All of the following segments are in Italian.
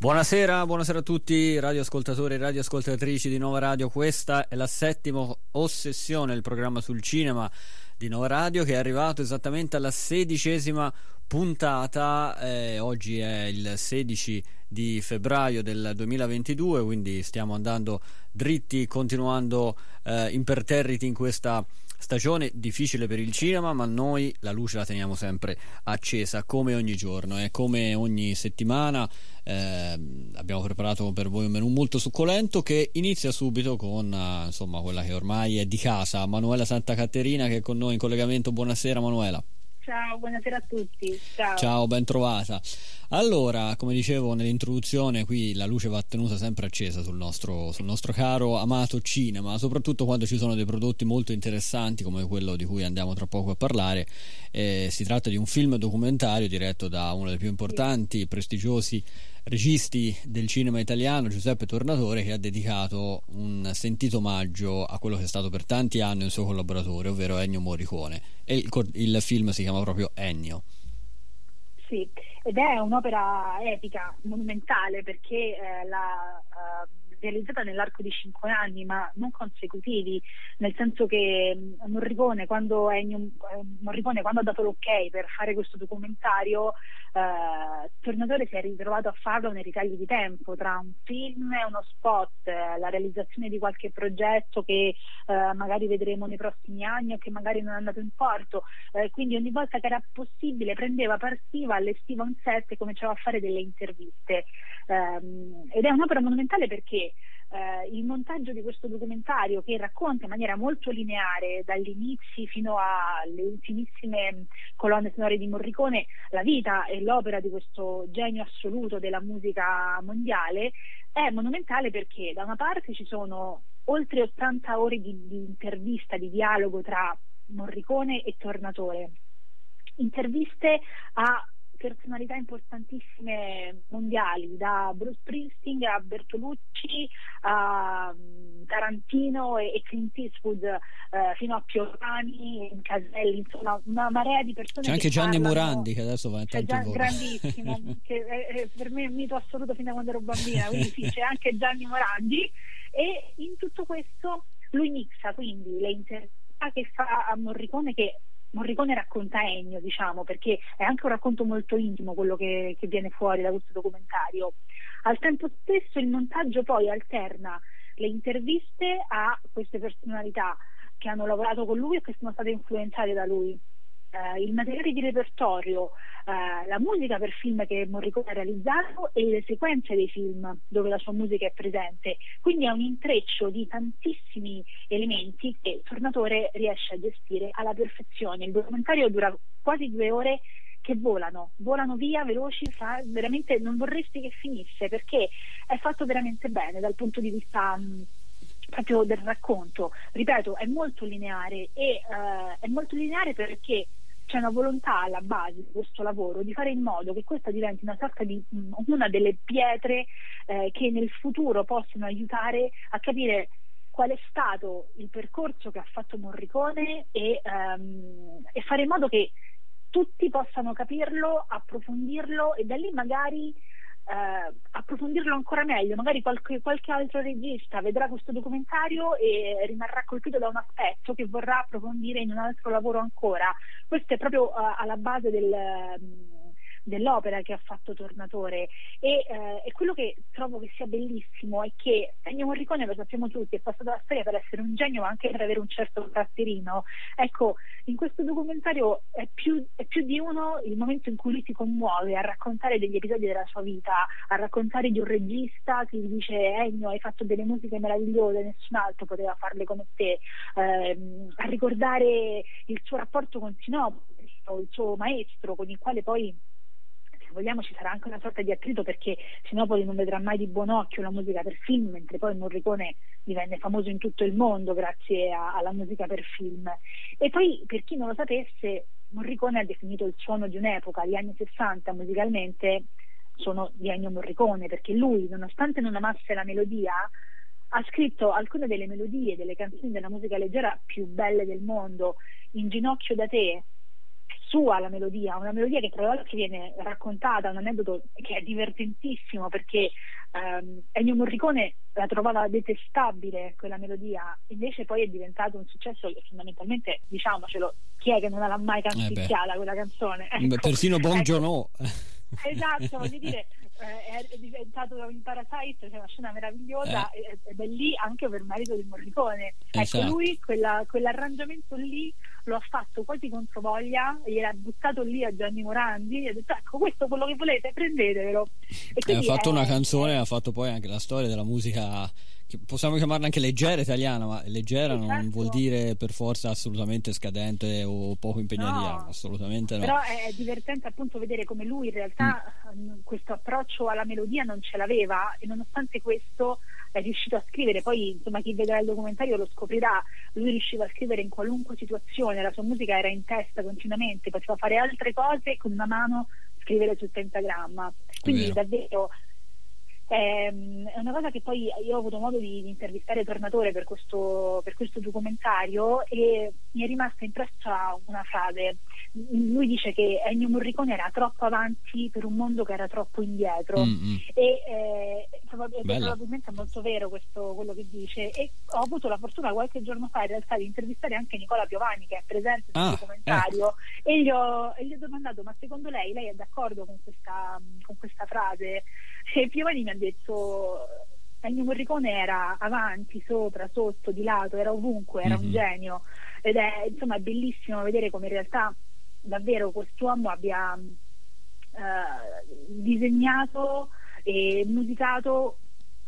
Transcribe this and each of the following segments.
Buonasera, buonasera a tutti, radioascoltatori e radioascoltatrici di Nova Radio. Questa è la settima ossessione, il programma sul cinema di Nova Radio che è arrivato esattamente alla sedicesima puntata. Eh, oggi è il 16 di febbraio del 2022, quindi stiamo andando dritti, continuando eh, imperterriti in questa Stagione difficile per il cinema, ma noi la luce la teniamo sempre accesa come ogni giorno e come ogni settimana. Eh, abbiamo preparato per voi un menù molto succolento che inizia subito con uh, insomma, quella che ormai è di casa, Manuela Santa Caterina che è con noi in collegamento. Buonasera Manuela. Ciao, buonasera a tutti. Ciao. Ciao, ben trovata. Allora, come dicevo nell'introduzione, qui la luce va tenuta sempre accesa sul nostro, sul nostro caro amato cinema, soprattutto quando ci sono dei prodotti molto interessanti come quello di cui andiamo tra poco a parlare. Eh, si tratta di un film documentario diretto da uno dei più importanti, prestigiosi registi del cinema italiano, Giuseppe Tornatore, che ha dedicato un sentito omaggio a quello che è stato per tanti anni un suo collaboratore, ovvero Ennio Morricone. E il, il film si chiama proprio Ennio. Sì, ed è un'opera epica, monumentale, perché eh, la, uh, realizzata nell'arco di cinque anni, ma non consecutivi, nel senso che mm, Morricone quando, Ennio, eh, Morricone, quando ha dato l'ok per fare questo documentario, eh, Tornatore si è ritrovato a farlo nei ritagli di tempo tra un film e uno spot, eh, la realizzazione di qualche progetto che eh, magari vedremo nei prossimi anni o che magari non è andato in porto. Eh, quindi ogni volta che era possibile prendeva, partiva, allestiva un set e cominciava a fare delle interviste. Ehm, ed è un'opera monumentale perché eh, il montaggio di questo documentario che racconta in maniera molto lineare dagli inizi fino alle ultimissime colonne sonore di Morricone la vita e l'opera di questo genio assoluto della musica mondiale è monumentale perché da una parte ci sono oltre 80 ore di, di intervista, di dialogo tra Morricone e Tornatore, interviste a personalità importantissime mondiali, da Bruce Springsteen a Bertolucci a mm, Tarantino e, Clint Eastwood eh, fino a Piovani, Caselli, insomma una marea di persone. C'è anche Gianni parlano, Morandi che adesso va in tanto Gian, grandissimo, che è, è per me è un mito assoluto fin da quando ero bambina, quindi sì, c'è anche Gianni Morandi e in tutto questo lui mixa quindi le interviste che fa a Morricone che Morricone racconta Ennio, diciamo, perché è anche un racconto molto intimo quello che, che viene fuori da questo documentario. Al tempo stesso il montaggio poi alterna le interviste a queste personalità che hanno lavorato con lui e che sono state influenzate da lui eh, il materiale di repertorio, eh, la musica per film che Morricone ha realizzato e le sequenze dei film dove la sua musica è presente. Quindi è un intreccio di tantissimi elementi che il Tornatore riesce a gestire alla perfezione. Il documentario dura quasi due ore che volano, volano via veloci, fa, veramente non vorresti che finisse perché è fatto veramente bene dal punto di vista mh, proprio del racconto. Ripeto, è molto lineare e uh, è molto lineare perché c'è una volontà alla base di questo lavoro di fare in modo che questa diventi una sorta di una delle pietre eh, che nel futuro possono aiutare a capire qual è stato il percorso che ha fatto Morricone e, um, e fare in modo che tutti possano capirlo, approfondirlo e da lì magari eh, approfondirlo ancora meglio, magari qualche, qualche, altro regista vedrà questo documentario e rimarrà colpito da un aspetto che vorrà approfondire in un altro lavoro ancora. Questo è proprio uh, alla base del... Dell'opera che ha fatto Tornatore. E, eh, e, quello che trovo che sia bellissimo è che Ennio Morricone lo sappiamo tutti è passato la storia per essere un genio ma anche per avere un certo caratterino ecco in questo documentario è più, è più di uno il momento in cui lui si commuove a raccontare degli episodi della sua vita a raccontare di un regista che gli dice Ennio hai fatto delle musiche meravigliose nessun altro poteva farle come te. Eh, a ricordare il suo rapporto con Sinopoli il suo maestro con il quale poi se vogliamo ci sarà anche una sorta di attrito perché Sinopoli non vedrà mai di buon occhio la musica per film, mentre poi Morricone divenne famoso in tutto il mondo grazie a, alla musica per film. E poi, per chi non lo sapesse, Morricone ha definito il suono di un'epoca, gli anni 60 musicalmente sono di Ennio Morricone, perché lui, nonostante non amasse la melodia, ha scritto alcune delle melodie delle canzoni della musica leggera più belle del mondo, In ginocchio da te, sua la melodia, una melodia che tra l'altro viene raccontata, un aneddoto che è divertentissimo perché ehm, Ennio Morricone la trovava detestabile quella melodia, invece poi è diventato un successo che fondamentalmente, diciamocelo, chi è che non l'ha mai canticchiata eh quella canzone? Ecco, Persino Bon ecco. Jono. Esatto, voglio dire, eh, è diventato in Parasite, c'è una scena meravigliosa eh. ed è lì anche per merito di Morricone. Ecco, esatto. Ecco, lui quella, quell'arrangiamento lì lo ha fatto quasi controvoglia, gliel'ha buttato lì a Gianni Morandi e ha detto ecco questo è quello che volete, prendetevelo. E ha fatto è, una canzone, ha fatto poi anche la storia della musica possiamo chiamarla anche leggera italiana, ma leggera esatto. non vuol dire per forza assolutamente scadente o poco impegnativa, no, assolutamente no. Però è divertente appunto vedere come lui in realtà mm. questo approccio alla melodia non ce l'aveva e nonostante questo è riuscito a scrivere, poi insomma chi vedrà il documentario lo scoprirà, lui riusciva a scrivere in qualunque situazione, la sua musica era in testa continuamente, poteva fare altre cose con una mano scrivere sul pentagramma. Quindi davvero è una cosa che poi io ho avuto modo di, di intervistare Tornatore per questo, per questo, documentario e mi è rimasta impressa una frase. Lui dice che Ennio Morricone era troppo avanti per un mondo che era troppo indietro mm-hmm. e eh, probabilmente è molto vero questo, quello che dice e ho avuto la fortuna qualche giorno fa in realtà di intervistare anche Nicola Piovani che è presente nel ah, documentario ecco. e, gli ho, e, gli ho, domandato ma secondo lei lei è d'accordo con questa, con questa frase? E Piovani mi ha detto Ennio Morricone era avanti, sopra, sotto, di lato, era ovunque, era mm-hmm. un mhm. genio ed è insomma è bellissimo vedere come in realtà davvero quest'uomo abbia eh, disegnato e musicato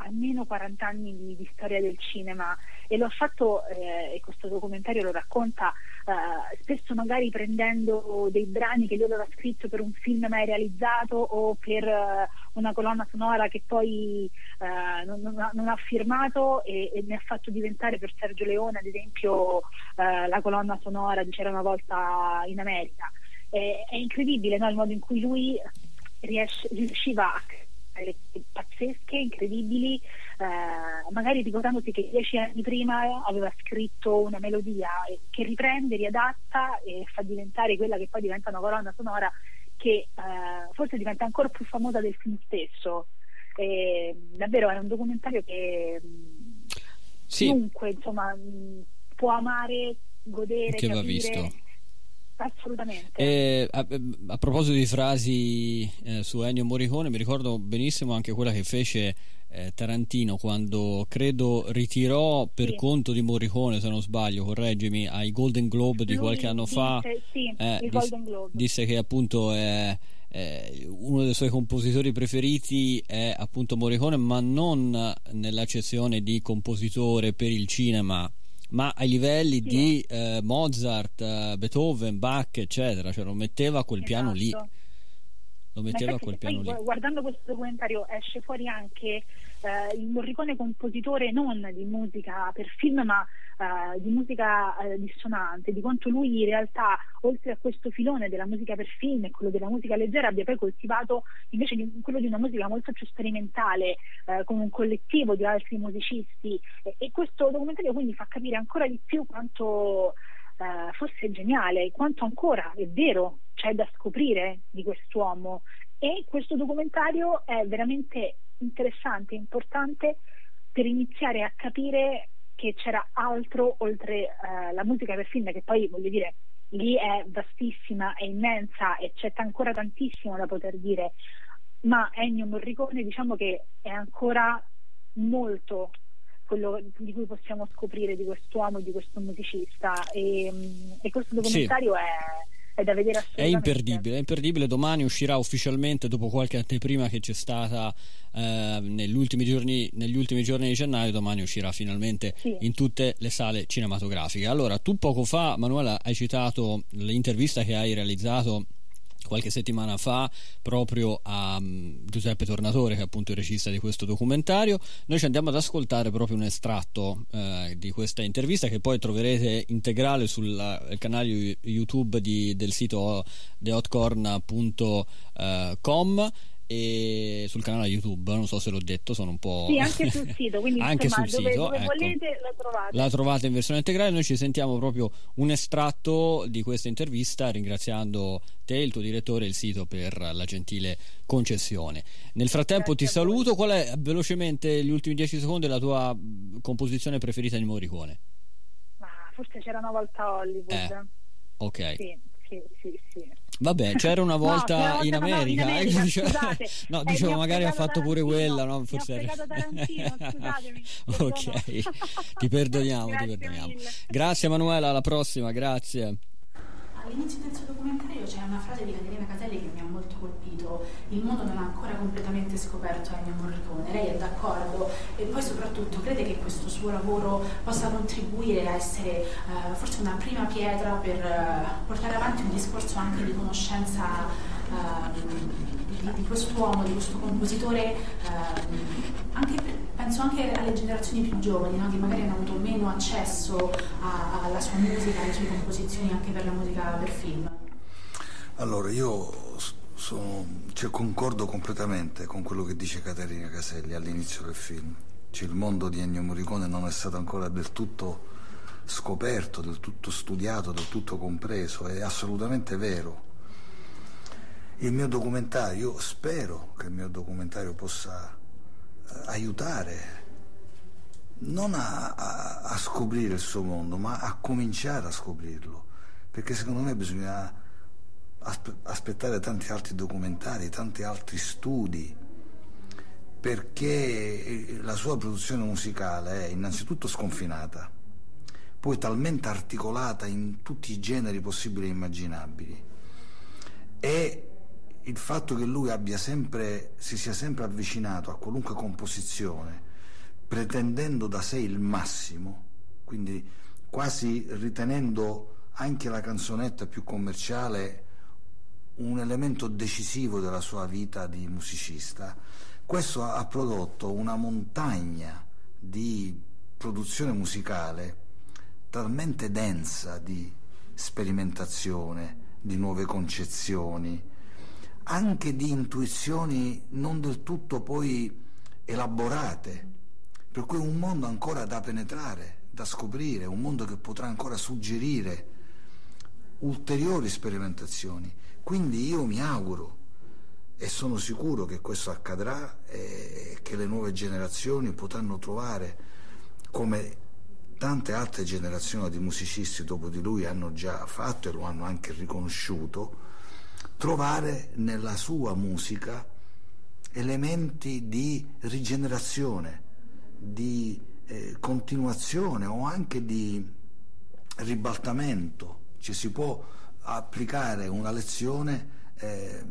almeno 40 anni di, di, storia del cinema e lo ha fatto, eh, e questo documentario lo racconta, eh, spesso magari prendendo dei brani che lui aveva scritto per un film mai realizzato o per eh, una colonna sonora che poi eh, non, non, ha, non, ha, firmato e, e, ne ha fatto diventare per Sergio Leone ad esempio eh, la colonna sonora di C'era una volta in America. è incredibile no, il modo in cui lui riesce, riusciva a pazzesche, incredibili, eh, magari ricordandosi che dieci anni prima aveva scritto una melodia che riprende, riadatta e fa diventare quella che poi diventa una colonna sonora che eh, forse diventa ancora più famosa del film stesso. E, davvero è un documentario che sì. chiunque insomma, può amare, godere, che capire. va visto Assolutamente. Eh, a, a, proposito di frasi eh, su Ennio Morricone, mi ricordo benissimo anche quella che fece eh, Tarantino quando credo ritirò per sì. conto di Morricone, se non sbaglio, correggimi, ai Golden Globe di Lui qualche anno disse, fa. Sì, eh, disse, disse, che appunto è, uno dei suoi compositori preferiti è appunto Morricone, ma non nell'accezione di compositore per il cinema ma ai livelli sì. di eh, Mozart, eh, Beethoven, Bach, eccetera, cioè lo metteva a quel esatto. piano lì. Esatto. Lo metteva a quel piano lì. Guardando questo documentario esce fuori anche eh, il Morricone compositore non di musica per film ma eh, di musica eh, dissonante, di quanto lui in realtà oltre a questo filone della musica per film e quello della musica leggera abbia poi coltivato invece di, quello di una musica molto più sperimentale eh, con un collettivo di altri musicisti. E, e questo documentario quindi fa capire ancora di più quanto Uh, fosse geniale, quanto ancora è vero c'è da scoprire di quest'uomo. E questo documentario è veramente interessante, importante per iniziare a capire che c'era altro oltre uh, la musica per film, che poi voglio dire lì è vastissima, è immensa e c'è ancora tantissimo da poter dire, ma Ennio Morricone diciamo che è ancora molto quello di cui possiamo scoprire di quest'uomo e di questo musicista e, e questo documentario sì. è è da vedere È imperdibile, è imperdibile. Domani uscirà ufficialmente dopo qualche anteprima che c'è stata eh, negli, ultimi giorni, negli, ultimi giorni, di gennaio. Domani uscirà finalmente sì. in tutte le sale cinematografiche. Allora, tu poco fa, Manuela, hai citato l'intervista che hai realizzato qualche settimana fa proprio a um, Giuseppe Tornatore che è appunto il regista di questo documentario. Noi ci andiamo ad ascoltare proprio un estratto eh, di questa intervista che poi troverete integrale sul uh, canale YouTube di, del sito thehotcorn.com e sul canale YouTube, non so se l'ho detto, sono un po'... Sì, anche sul sito, quindi anche insomma, sul dove, sito, dove ecco. volete la trovate. La trovate in versione integrale, noi ci sentiamo proprio un estratto di questa intervista ringraziando te, il tuo direttore e il sito per la gentile concessione. Nel frattempo Grazie ti saluto, qual è velocemente gli ultimi 10 secondi la tua composizione preferita di Morricone? Ma forse c'era una volta Hollywood. Eh, Ok. Sì, sì, sì, sì. Vabbè, c'era una volta no, in America. eh, America, scusate. no, Eh, dicevo, mi magari ha fatto pure quella, no? mi Forse fregato Tarantino, scusatemi, ok, ti perdoniamo, ti Grazie perdoniamo. mille. Grazie Emanuela, alla prossima, grazie. All'inizio del suo documentario c'è una frase di Caterina Catelli che mi ha molto colpito. Il mondo non ha ancora completamente scoperto Ennio Morricone. Lei è d'accordo e poi soprattutto crede che questo suo lavoro possa contribuire a essere eh, forse una prima pietra per eh, portare avanti un discorso anche di conoscenza di, di quest'uomo, di questo compositore, ehm, anche per- penso anche alle generazioni più giovani, no? che magari hanno avuto meno accesso a- alla sua musica, alle sue composizioni anche per la musica per film. Allora, io sono- cioè, concordo completamente con quello che dice Caterina Caselli all'inizio del film. Cioè, il mondo di Ennio Morricone non è stato ancora del tutto scoperto, del tutto studiato, del tutto compreso, è assolutamente vero. Il mio documentario, io spero che il mio documentario possa eh, aiutare non a, a- a scoprire il suo mondo, ma a cominciare a scoprirlo. Perché secondo me bisogna aspe- aspettare tanti altri documentari, tanti altri studi, perché eh, la sua produzione musicale è innanzitutto sconfinata, poi talmente articolata in tutti i generi possibili e immaginabili. E il fatto che lui sempre, si sia sempre avvicinato a qualunque composizione, pretendendo da sé il massimo, quindi quasi ritenendo anche la canzonetta più commerciale un elemento decisivo della sua vita di musicista, questo ha prodotto una montagna di produzione musicale talmente densa di sperimentazione, di nuove concezioni, anche di intuizioni non del tutto poi elaborate, per cui un mondo ancora da penetrare, da scoprire, un mondo che potrà ancora suggerire ulteriori sperimentazioni. Quindi io mi auguro e sono sicuro che questo accadrà e che le nuove generazioni potranno trovare, come tante altre generazioni di musicisti dopo di lui hanno già fatto e lo hanno anche riconosciuto, trovare nella sua musica elementi di rigenerazione, di eh, continuazione o anche di ribaltamento. Ci si può applicare una lezione eh,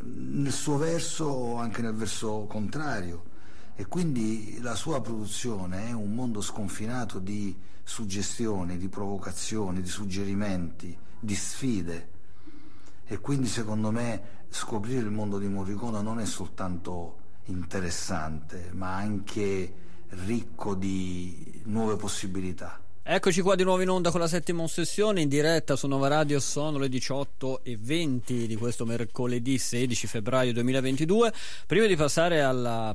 nel suo verso o anche nel verso contrario e quindi la sua produzione è un mondo sconfinato di suggestioni, di provocazioni, di suggerimenti, di sfide e quindi secondo me scoprire il mondo di Morricone non è soltanto interessante ma anche ricco di nuove possibilità. Eccoci qua di nuovo in onda con la settima ossessione in diretta su Nova Radio sono le 18 e 20 di questo mercoledì 16 febbraio 2022 prima di passare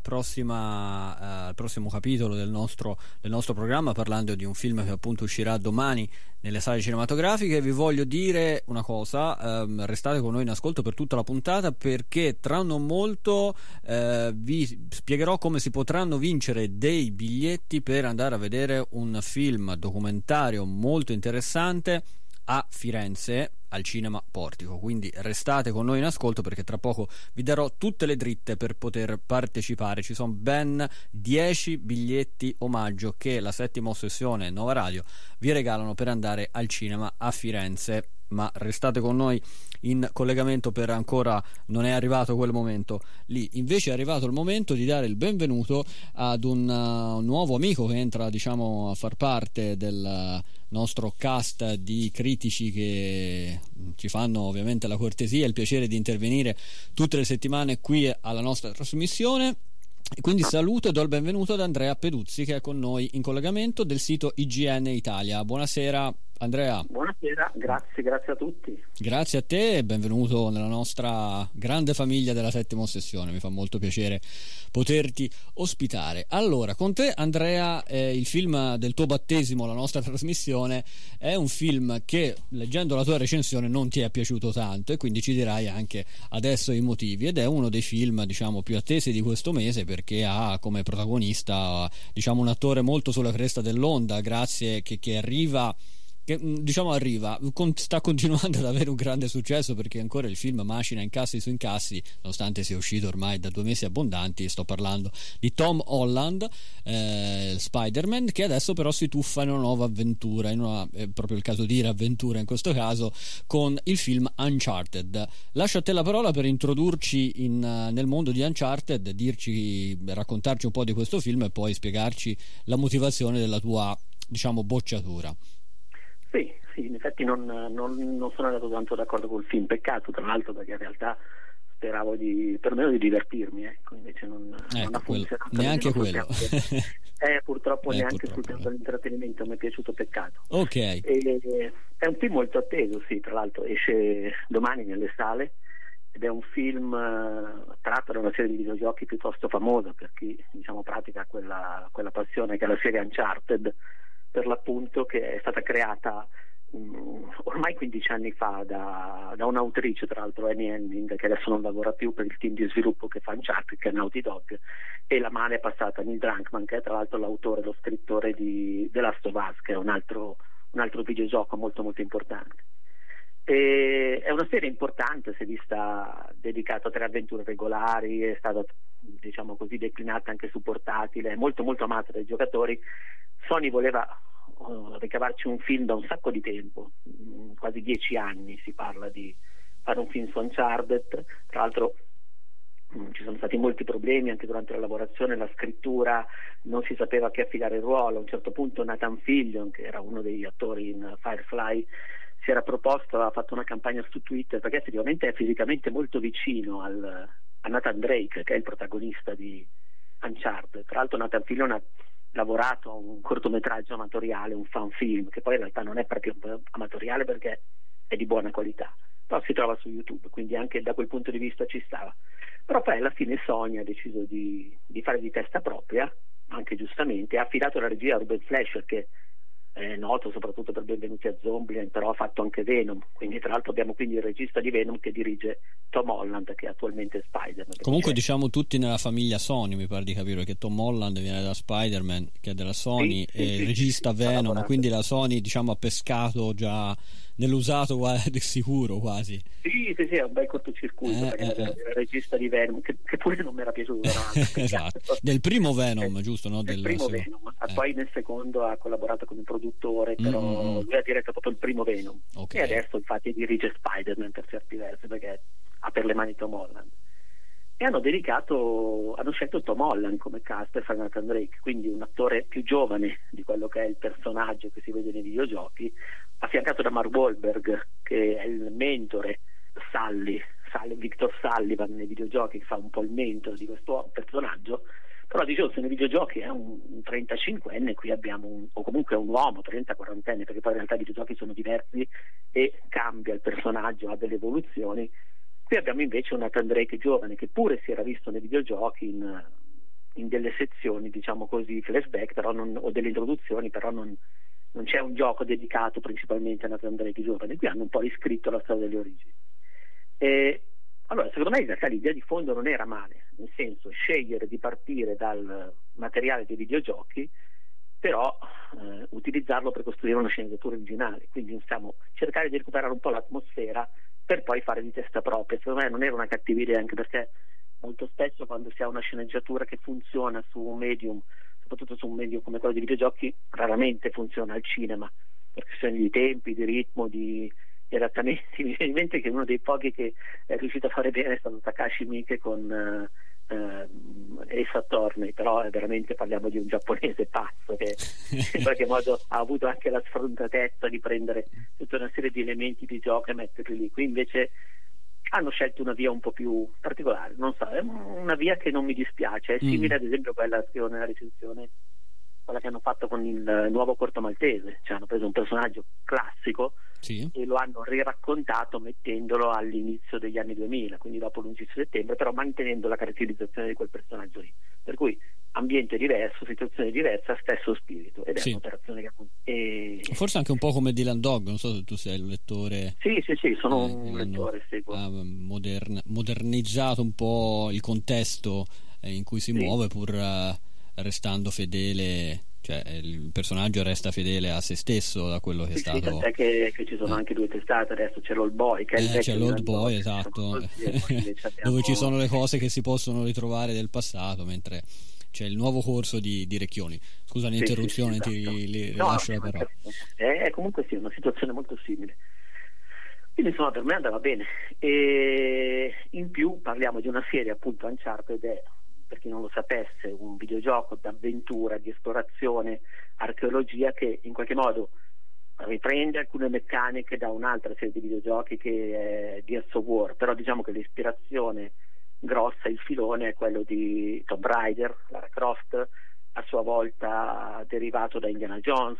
prossima, eh, al prossimo capitolo del nostro, del nostro programma parlando di un film che appunto uscirà domani nelle sale cinematografiche vi voglio dire una cosa ehm, restate con noi in ascolto per tutta la puntata perché tra non molto eh, vi spiegherò come si potranno vincere dei biglietti per andare a vedere un film documentario molto interessante a Firenze al cinema Portico. Quindi restate con noi in ascolto perché tra poco vi darò tutte le dritte per poter partecipare. Ci sono ben 10 biglietti omaggio che la settima ossessione Nova Radio vi regalano per andare al cinema a Firenze ma restate con noi in collegamento per ancora non è arrivato quel momento. Lì invece è arrivato il momento di dare il benvenuto ad un uh, nuovo amico che entra diciamo a far parte del nostro cast di critici che ci fanno ovviamente la cortesia e il piacere di intervenire tutte le settimane qui alla nostra trasmissione. E quindi saluto e do il benvenuto ad Andrea Peduzzi che è con noi in collegamento del sito IGN Italia. Buonasera Andrea. Buonasera, grazie, grazie a tutti. Grazie a te e benvenuto nella nostra grande famiglia della settima ossessione. Mi fa molto piacere poterti ospitare. Allora, con te, Andrea, eh, il film del tuo battesimo, la nostra trasmissione, è un film che leggendo la tua recensione non ti è piaciuto tanto e quindi ci dirai anche adesso i motivi. Ed è uno dei film, diciamo, più attesi di questo mese perché ha come protagonista, diciamo, un attore molto sulla cresta dell'onda, grazie che, che arriva che mm, diciamo arriva, sta continuando ad avere un grande successo perché ancora il film macina incassi su incassi, nonostante sia uscito ormai da due mesi abbondanti. Sto parlando di Tom Holland, eh, Spider-Man, che adesso però si tuffa in una nuova avventura, una, è proprio il caso di dire avventura in questo caso, con il film Uncharted. Lascio a te la parola per introdurci in, nel mondo di Uncharted, dirci, raccontarci un po' di questo film e poi spiegarci la motivazione della tua, diciamo, bocciatura. Sì, sì, in effetti non, non, non, sono andato tanto d'accordo col film, peccato tra l'altro perché in realtà speravo di, perlomeno di divertirmi, ecco, invece non, ecco, non ha funzionato. Neanche quello. eh, purtroppo eh, neanche purtroppo, sul piano dell'intrattenimento mi è piaciuto peccato. Ok. E, è un film molto atteso, sì, tra l'altro esce domani nelle sale ed è un film uh, tratto da una serie di videogiochi piuttosto famosa per chi diciamo, pratica quella, quella passione che è la serie Uncharted per l'appunto che è stata creata um, ormai 15 anni fa da, da, un'autrice, tra l'altro Annie Henning, che adesso non lavora più per il team di sviluppo che fa Uncharted, che è Naughty Dog, e la mano è passata a Neil Drunkman, che è tra l'altro l'autore lo scrittore di The Last of Us, che è un altro, un altro videogioco molto molto importante. E è una serie importante, si è vista dedicata a tre avventure regolari, è stata diciamo così declinata anche su portatile, è molto molto amata dai giocatori. Sony voleva uh, ricavarci un film da un sacco di tempo, mm, quasi dieci anni si parla di fare un film su Uncharted, tra l'altro mm, ci sono stati molti problemi anche durante la lavorazione, la scrittura, non si sapeva a chi affidare il ruolo, a un certo punto Nathan Fillion, che era uno degli attori in Firefly, si era proposto, aveva fatto una campagna su Twitter perché effettivamente è fisicamente molto vicino al, a Nathan Drake che è il protagonista di Uncharted. Tra l'altro Nathan Fillion ha lavorato a un cortometraggio amatoriale, un fan film, che poi in realtà non è proprio amatoriale perché è di buona qualità, però si trova su YouTube, quindi anche da quel punto di vista ci stava. Però poi alla fine Sony ha deciso di, di fare di testa propria, anche giustamente, ha affidato la regia a Ruben Flasher che è noto soprattutto per Benvenuti a Zombie, però ha fatto anche Venom, quindi tra l'altro abbiamo quindi il regista di Venom che dirige Tom Holland che è attualmente Spider-Man. Comunque c'è... diciamo tutti nella famiglia Sony, mi pare di capire, perché Tom Holland viene da Spider-Man che è della Sony sì, e sì, il regista sì, Venom, quindi la Sony diciamo ha pescato già nell'usato sicuro quasi. Sì, sì, sì, è un bel cortocircuito, eh, eh, il regista di Venom, che, che pure non mi era piaciuto. esatto, del primo Venom, giusto? No? Del, primo secondo. Venom, eh. poi nel secondo ha collaborato il produttore, però mm-hmm. lui ha diretto proprio il primo Venom. Okay. E adesso infatti dirige Spider-Man per certi versi, perché ha per le mani Tom Holland e hanno dedicato, hanno scelto Tom Holland come cast per fare Nathan Drake, quindi un attore più giovane di quello che è il personaggio che si vede nei videogiochi, affiancato da Mark Wahlberg, che è il mentore. Sully, Sully Victor Sullivan nei videogiochi, che fa un po' il mentore di questo personaggio, però dicevo se nei videogiochi è un, un 35enne, qui abbiamo un, o comunque un uomo 30-40enne, perché poi in realtà i videogiochi sono diversi e cambia il personaggio, ha delle evoluzioni Qui abbiamo invece un Nathan Drake giovane che pure si era visto nei videogiochi in, in delle sezioni, diciamo così, flashback non, o delle introduzioni, però non, non, c'è un gioco dedicato principalmente a Nathan Drake giovane. Qui hanno un po' riscritto la storia delle origini. E, allora, secondo me in realtà l'idea di fondo non era male, nel senso scegliere di partire dal materiale dei videogiochi, però eh, utilizzarlo per costruire una sceneggiatura originale, quindi insomma, cercare di recuperare un po' l'atmosfera per poi fare di testa propria. Secondo me non era una cattiva idea, anche perché molto spesso quando si ha una sceneggiatura che funziona su un medium, soprattutto su un medium come quello dei videogiochi, raramente funziona al cinema, per questioni di tempi, di ritmo, di, di adattamenti. Mi viene in mente che uno dei pochi che è riuscito a fare bene è stato Takashi Miike con... Uh, eh, Ace Attorney, però è veramente parliamo di un giapponese pazzo che in qualche modo ha avuto anche la sfrontatezza di prendere tutta una serie di elementi di gioco e metterli lì. Qui invece hanno scelto una via un po' più particolare, non so, è una via che non mi dispiace, è simile mm. ad esempio a quella che ho nella recensione quella che hanno fatto con il nuovo corto maltese, cioè hanno preso un personaggio classico sì. e lo hanno riraccontato mettendolo all'inizio degli anni 2000, quindi dopo l'11 settembre, però mantenendo la caratterizzazione di quel personaggio lì. Per cui ambiente diverso, situazione diversa, stesso spirito. Ed è sì. un'operazione che e... Forse anche un po' come Dylan Dog, non so se tu sei un lettore. Sì, sì, sì, sono eh, un lettore, seguo. Ha modern, modernizzato un po' il contesto eh, in cui si sì. muove pur uh, restando fedele cioè il personaggio resta fedele a se stesso da quello che sì, è stato sì, che, che ci sono eh. anche due testate adesso c'è l'Old Boy che è eh, c'è l'Old Boy esatto. dove ci sono le cose che si possono ritrovare del passato mentre c'è il nuovo corso di, di Recchioni. Scusa l'interruzione sì, esatto. ti li, no, lascio la parola. è comunque sì una situazione molto simile. Quindi insomma per me andava bene. E in più parliamo di una serie appunto Uncharted è per chi non lo sapesse, un videogioco d'avventura, di esplorazione, archeologia che in qualche modo riprende alcune meccaniche da un'altra serie di videogiochi che è Gears of War, però diciamo che l'ispirazione grossa, il filone è quello di Tomb Raider, Lara Croft, a sua volta derivato da Indiana Jones,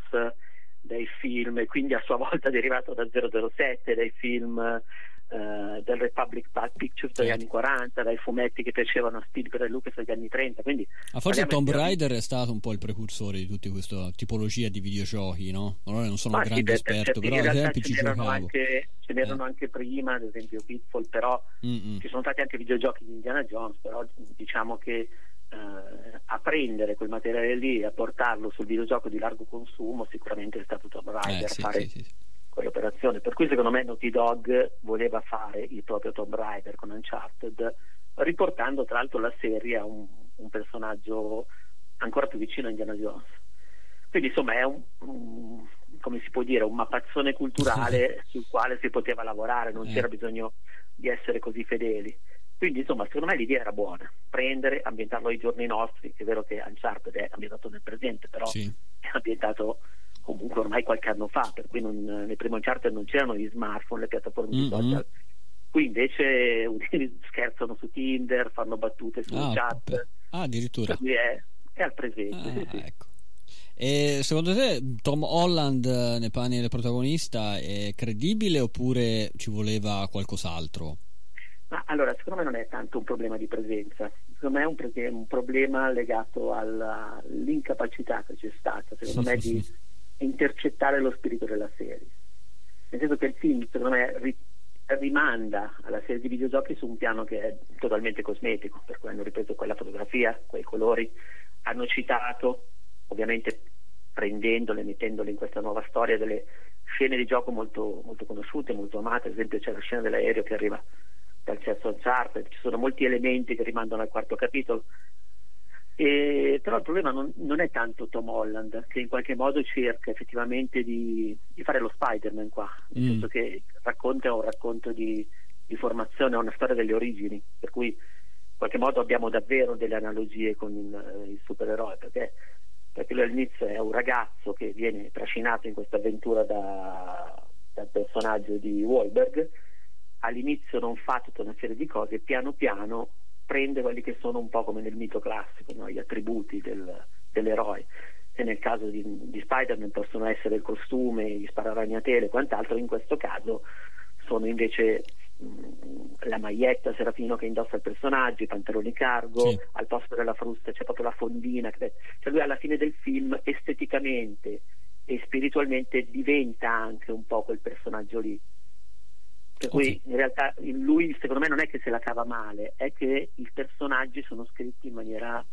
dai film, quindi a sua volta derivato da 007, dai film eh, del Republic Pictures degli certo. anni 40, dai fumetti che piacevano a Spielberg e Lucas degli anni 30. Quindi, ah, forse Tomb Raider è stato un po' il precursore di tutta questa tipologia di videogiochi, no? Allora non sono un grande sì, esperto, però ad esempio ci giocavo. Anche, ce n'erano eh. anche prima, ad esempio Pitfall, però Mm-mm. ci sono stati anche videogiochi di Indiana Jones, però diciamo che Uh, a prendere quel materiale lì e a portarlo sul videogioco di largo consumo sicuramente è stato Tomb Raider eh, sì, fare sì, sì quell'operazione. Per cui secondo me Naughty Dog voleva fare il proprio Tomb Raider con Uncharted, riportando tra l'altro la serie a un, un personaggio ancora più vicino a Indiana Jones. Quindi insomma è un, un, come si può dire, un mappazzone culturale sul quale si poteva lavorare, non eh. c'era bisogno di essere così fedeli. Quindi insomma secondo me l'idea era buona, prendere, ambientarlo ai giorni nostri, è vero che Uncharted è ambientato nel presente, però sì. è ambientato comunque ormai qualche anno fa, per cui non, nel primo Uncharted non c'erano gli smartphone, le piattaforme mm-hmm. di social. Qui invece scherzano su Tinder, fanno battute su ah, chat. Ah, addirittura. Quindi è, è al presente. Ah, sì, sì. Ecco. E secondo te Tom Holland eh, nei panni del protagonista è credibile oppure ci voleva qualcos'altro? Ma allora, secondo me non è tanto un problema di presenza, secondo me è un, un problema legato all'incapacità che c'è stata, secondo me, di intercettare lo spirito della serie. Nel senso che il film, secondo me, ri- rimanda alla serie di videogiochi su un piano che è totalmente cosmetico, per cui hanno ripreso quella fotografia, quei colori, hanno citato, ovviamente prendendole, mettendole in questa nuova storia, delle scene di gioco molto, molto conosciute, molto amate, ad esempio c'è la scena dell'aereo che arriva dal cesso Uncharted, ci sono molti elementi che rimandano al quarto capitolo, e, però il problema non, non, è tanto Tom Holland, che in qualche modo cerca effettivamente di, di fare lo Spider-Man qua, nel mm. senso che racconta un racconto di, di formazione, una storia delle origini, per cui in qualche modo abbiamo davvero delle analogie con il, il supereroe, perché, perché lui all'inizio è un ragazzo che viene trascinato in questa avventura da, dal personaggio di Wahlberg, all'inizio non fa tutta una serie di cose, piano piano prende quelli che sono un po' come nel mito classico, no? gli attributi del, dell'eroe. E nel caso di, di, Spider-Man possono essere il costume, gli spararagnatele e quant'altro, in questo caso sono invece mh, mm, la maglietta serafino che indossa il personaggio, i pantaloni cargo, sì. al posto della frusta c'è proprio la fondina. Cioè lui alla fine del film esteticamente e spiritualmente diventa anche un po' quel personaggio lì per cui in realtà lui secondo me non è che se la cava male, è che i personaggi sono scritti in maniera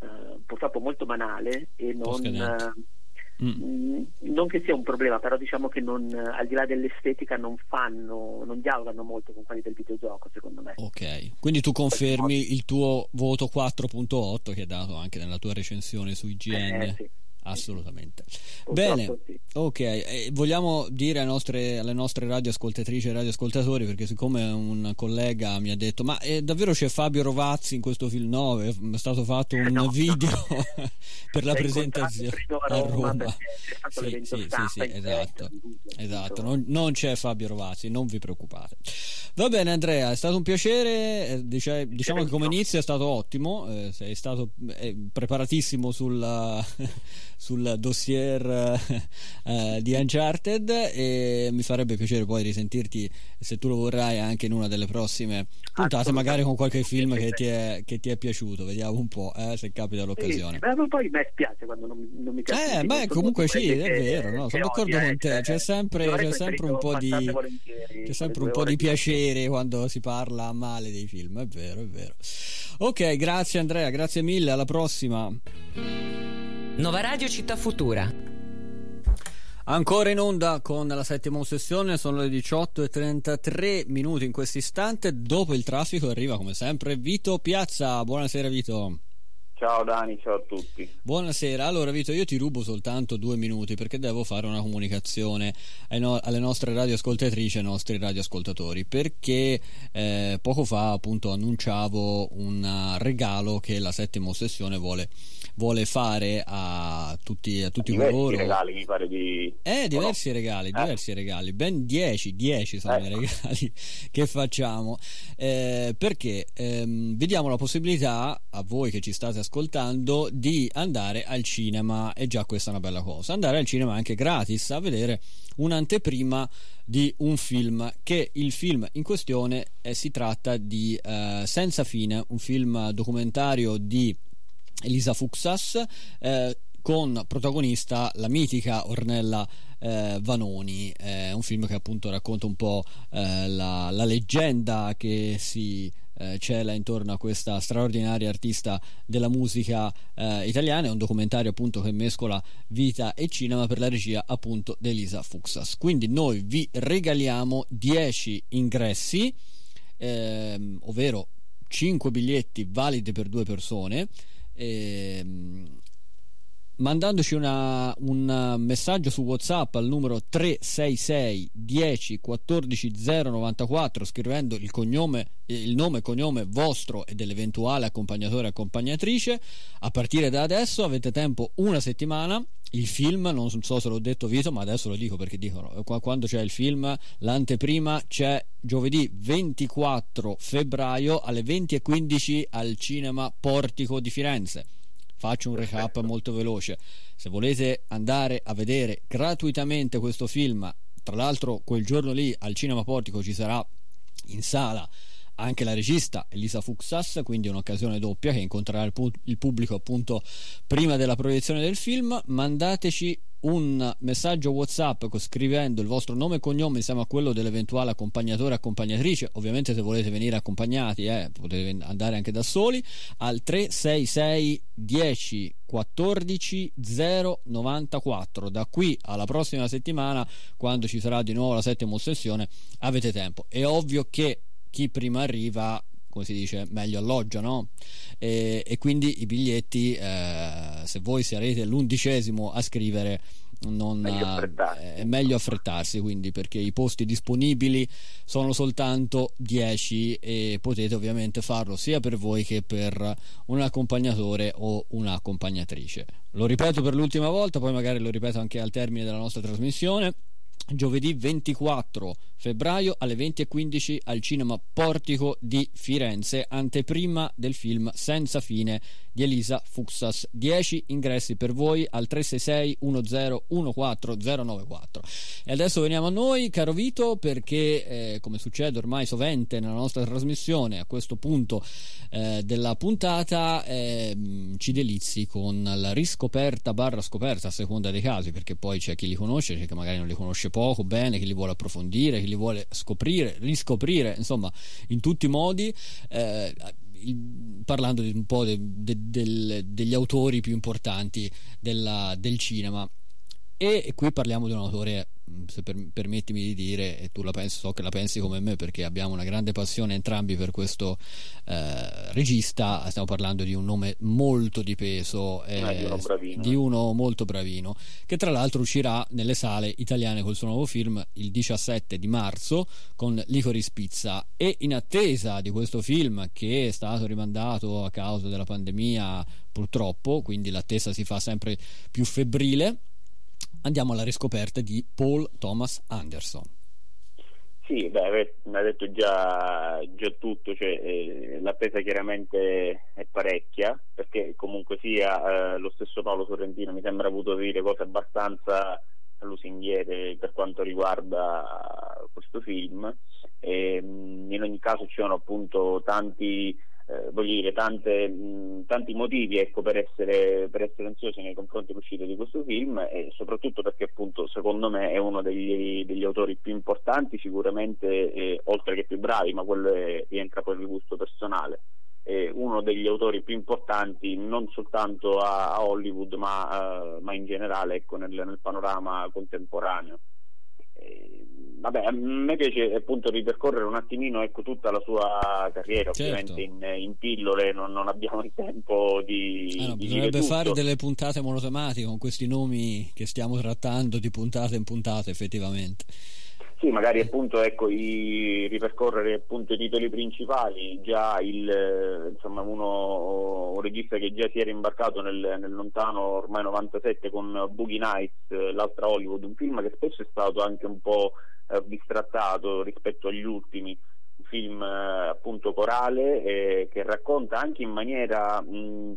uh, purtroppo molto banale e non, uh, mm. non, che sia un problema, però diciamo che non, al di là dell'estetica non fanno, non dialogano molto con quelli del videogioco secondo me. Ok, quindi tu confermi il tuo voto 4.8 che hai dato anche nella tua recensione su IGN. Eh, sì assolutamente. Bene, sì. ok, eh, vogliamo dire nostre, alle nostre radioascoltatrici e radioascoltatori, perché siccome un collega mi ha detto, ma eh, davvero c'è Fabio Rovazzi in questo film? No, è stato fatto un no, video no. per la presentazione a Roma. Roma. Sì, sì, sì, sì, esatto, esatto. Non, non, c'è Fabio Rovazzi, non vi preoccupate. Va bene Andrea, è stato un piacere, eh, dice, diciamo che come inizio è stato ottimo, eh, sei stato eh, preparatissimo sulla sul dossier uh, di Uncharted e mi farebbe piacere poi risentirti se tu lo vorrai anche in una delle prossime puntate magari con qualche film che ti è, che ti è piaciuto vediamo un po' eh, se capita l'occasione. Sì, ma poi mi spiace quando non, non mi piace eh beh comunque sì è vero no? sono d'accordo con te. c'è sempre, c'è sempre un po' di c'è sempre un po' di piacere quando si parla male dei film è vero è vero. Ok grazie Andrea grazie mille alla prossima Nova Radio Città Futura. Ancora in onda con la settima sessione, sono le 18 e 33 minuti in questo istante. Dopo il traffico arriva come sempre Vito Piazza. Buonasera Vito. Ciao Dani, ciao a tutti. Buonasera, allora Vito io ti rubo soltanto due minuti perché devo fare una comunicazione no- alle nostre radioascoltatrici e ai nostri radioascoltatori perché eh, poco fa appunto annunciavo un regalo che la settima sessione vuole vuole fare a tutti, a tutti diversi coloro. regali, mi pare di. Eh, diversi regali, eh? diversi regali, ben 10, 10 sono eh. i regali che facciamo. Eh, perché ehm, vediamo la possibilità a voi che ci state ascoltando di andare al cinema, e già questa è una bella cosa. Andare al cinema anche gratis a vedere un'anteprima di un film che il film in questione eh, si tratta di eh, Senza fine, un film documentario di Elisa Fuxas eh, con protagonista la mitica Ornella eh, Vanoni, eh, un film che appunto racconta un po' eh, la, la, leggenda che si eh, cela intorno a questa straordinaria artista della musica eh, italiana, è un documentario appunto che mescola vita e cinema per la regia appunto di Elisa Fuxas. Quindi noi vi regaliamo 10 ingressi, ehm, ovvero 5 biglietti validi per due persone ehm, mandandoci una, un messaggio su WhatsApp al numero 366 10 14 094 scrivendo il cognome il nome e cognome vostro e dell'eventuale accompagnatore o accompagnatrice a partire da adesso avete tempo una settimana il film, non so se l'ho detto Vito, ma adesso lo dico perché dicono quando c'è il film, l'anteprima c'è giovedì 24 febbraio alle 20.15 al cinema Portico di Firenze. Faccio un recap molto veloce. Se volete andare a vedere gratuitamente questo film, tra l'altro quel giorno lì al cinema Portico ci sarà in sala anche la regista Elisa Fuxas, quindi un'occasione doppia che incontrerà il, pu- il pubblico appunto prima della proiezione del film. Mandateci un messaggio WhatsApp scrivendo il vostro nome e cognome insieme a quello dell'eventuale accompagnatore o accompagnatrice. Ovviamente, se volete venire accompagnati, eh, potete andare anche da soli al 366 10 14 094. Da qui alla prossima settimana, quando ci sarà di nuovo la settima sessione, avete tempo. È ovvio che chi prima arriva come si dice, meglio alloggia, no? E, e quindi i biglietti, eh, se voi sarete l'undicesimo a scrivere, non, meglio eh, è meglio affrettarsi quindi perché i posti disponibili sono soltanto 10 e potete ovviamente farlo sia per voi che per un accompagnatore o un'accompagnatrice. Lo ripeto per l'ultima volta poi magari lo ripeto anche al termine della nostra trasmissione giovedì 24 febbraio alle 20.15 al cinema Portico di Firenze, anteprima del film Senza fine di Elisa Fuxas. 10 ingressi per voi al 366 1014094. E adesso veniamo a noi, caro Vito, perché eh, come succede ormai sovente nella nostra trasmissione, a questo punto eh, della puntata eh, ci delizi con la riscoperta barra scoperta a seconda dei casi, perché poi c'è chi li conosce, c'è chi magari non li conosce poco, bene, chi li vuole approfondire, chi li vuole scoprire, riscoprire, insomma, in tutti i modi. Eh, parlando un po' de, de, del, degli autori più importanti della, del cinema e qui parliamo di un autore Mm, se per, permettimi di dire, e tu la pensi, so che la pensi come me perché abbiamo una grande passione entrambi per questo eh, regista, stiamo parlando di un nome molto di peso, eh, eh, di, uno di, uno molto bravino, che tra l'altro uscirà nelle sale italiane col suo nuovo film il 17 di marzo con Licorice Pizza. E in attesa di questo film che è stato rimandato a causa della pandemia purtroppo, quindi l'attesa si fa sempre più febbrile andiamo alla riscoperta di Paul Thomas Anderson. Sì, beh, mi ha detto già, già tutto, cioè, eh, l'attesa chiaramente è parecchia, perché comunque sia eh, lo stesso Paolo Sorrentino mi sembra avuto dire cose abbastanza lusinghiere per quanto riguarda questo film. E, in ogni caso ci sono appunto tanti eh, voglio dire, tante, mh, tanti motivi ecco, per, essere, per, essere, ansiosi nei confronti dell'uscita di questo film e soprattutto perché appunto secondo me è uno degli, degli autori più importanti, sicuramente eh, oltre che più bravi, ma quello è, rientra poi nel gusto personale. È uno degli autori più importanti non soltanto a, a Hollywood ma, uh, ma, in generale ecco, nel, nel panorama contemporaneo. Vabbè, a me piace appunto ripercorrere un attimino ecco, tutta la sua carriera, certo. ovviamente in, in pillole non, non, abbiamo il tempo di... Ah, no, di bisognerebbe fare delle puntate monotematiche con questi nomi che stiamo trattando di puntata in puntata effettivamente. Sì, magari appunto ecco, i, ripercorrere appunto i titoli principali, già il, insomma, uno, un regista che già si era imbarcato nel, nel lontano ormai 97 con Boogie Nights, l'altra Hollywood, un film che spesso è stato anche un po' eh, bistrattato rispetto agli ultimi un film eh, appunto corale eh, che racconta anche in maniera mh,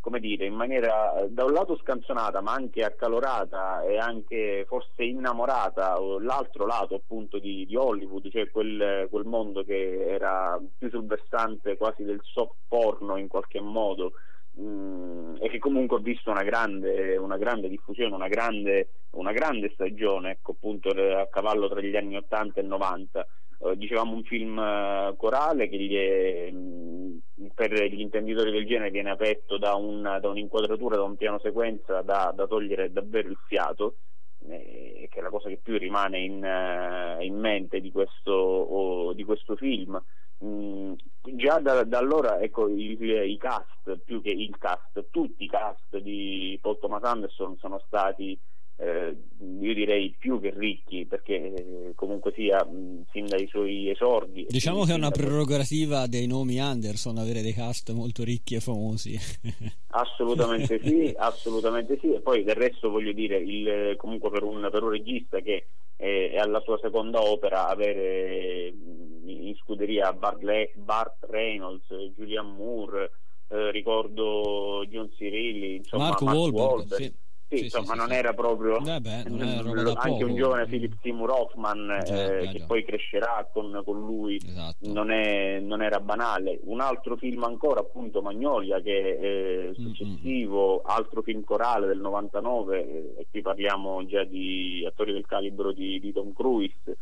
come dire, in maniera eh, da un lato scanzonata ma anche accalorata e anche forse innamorata l'altro lato appunto di, di Hollywood, cioè quel, quel, mondo che era più sul versante quasi del soft porno in qualche modo mh, e che comunque ha visto una grande, una grande diffusione, una grande, una grande stagione ecco, appunto a cavallo tra gli anni 80 e 90. Uh, dicevamo un film uh, corale che è, mh, per gli intenditori del genere viene aperto da, un, da, un'inquadratura, da un piano sequenza da, da togliere davvero il fiato, eh, che è la cosa che più rimane in, in mente di questo, oh, di questo film. Mm, già da, da allora ecco, i, i, cast, più che il cast, tutti i cast di Paul Thomas Anderson sono stati eh, io direi più che ricchi perché eh, comunque sia mh, sin dai suoi esordi diciamo che è una prerogativa dei nomi Anderson avere dei cast molto ricchi e famosi. Assolutamente sì assolutamente sì. E poi del resto voglio dire il, comunque per un, per un regista che è, è alla sua seconda opera avere in scuderia Bart, Le- Bart Reynolds, Julian Moore, eh, ricordo John Cirilli, insomma, Marco Wahlberg, sì. Sì, sì, insomma, sì, non era proprio eh beh, non era anche un giovane Philip Seymour Hoffman già, eh, già, che già. poi crescerà con, con lui, esatto. non, è, non, era banale. Un altro film ancora, appunto, Magnolia, che è eh, successivo, mm-hmm. altro film corale del 99, eh, e qui parliamo già di attori del calibro di, di Tom Cruise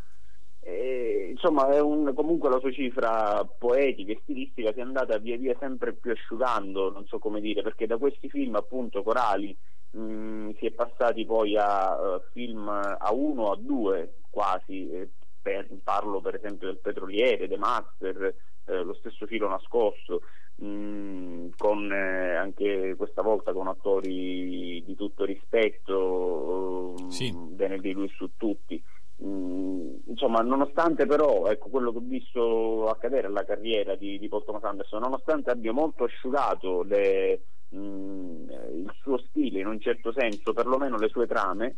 e, insomma, un, comunque la sua cifra poetica e stilistica si è andata via via sempre più asciugando, non so come dire, perché da questi film appunto corali mh, mm, si è passati poi a uh, film a uno, a due quasi, eh, per, parlo per esempio del Petroliere, The Master, eh, lo stesso filo nascosto, mh, mm, con eh, anche questa volta con attori di tutto rispetto, sì. bene di lui su tutti. Mm, insomma, nonostante però ecco, quello che ho visto accadere alla carriera di, di Paul Thomas Anderson, nonostante abbia molto asciugato le, mh, mm, il suo stile in un certo senso, perlomeno le sue trame,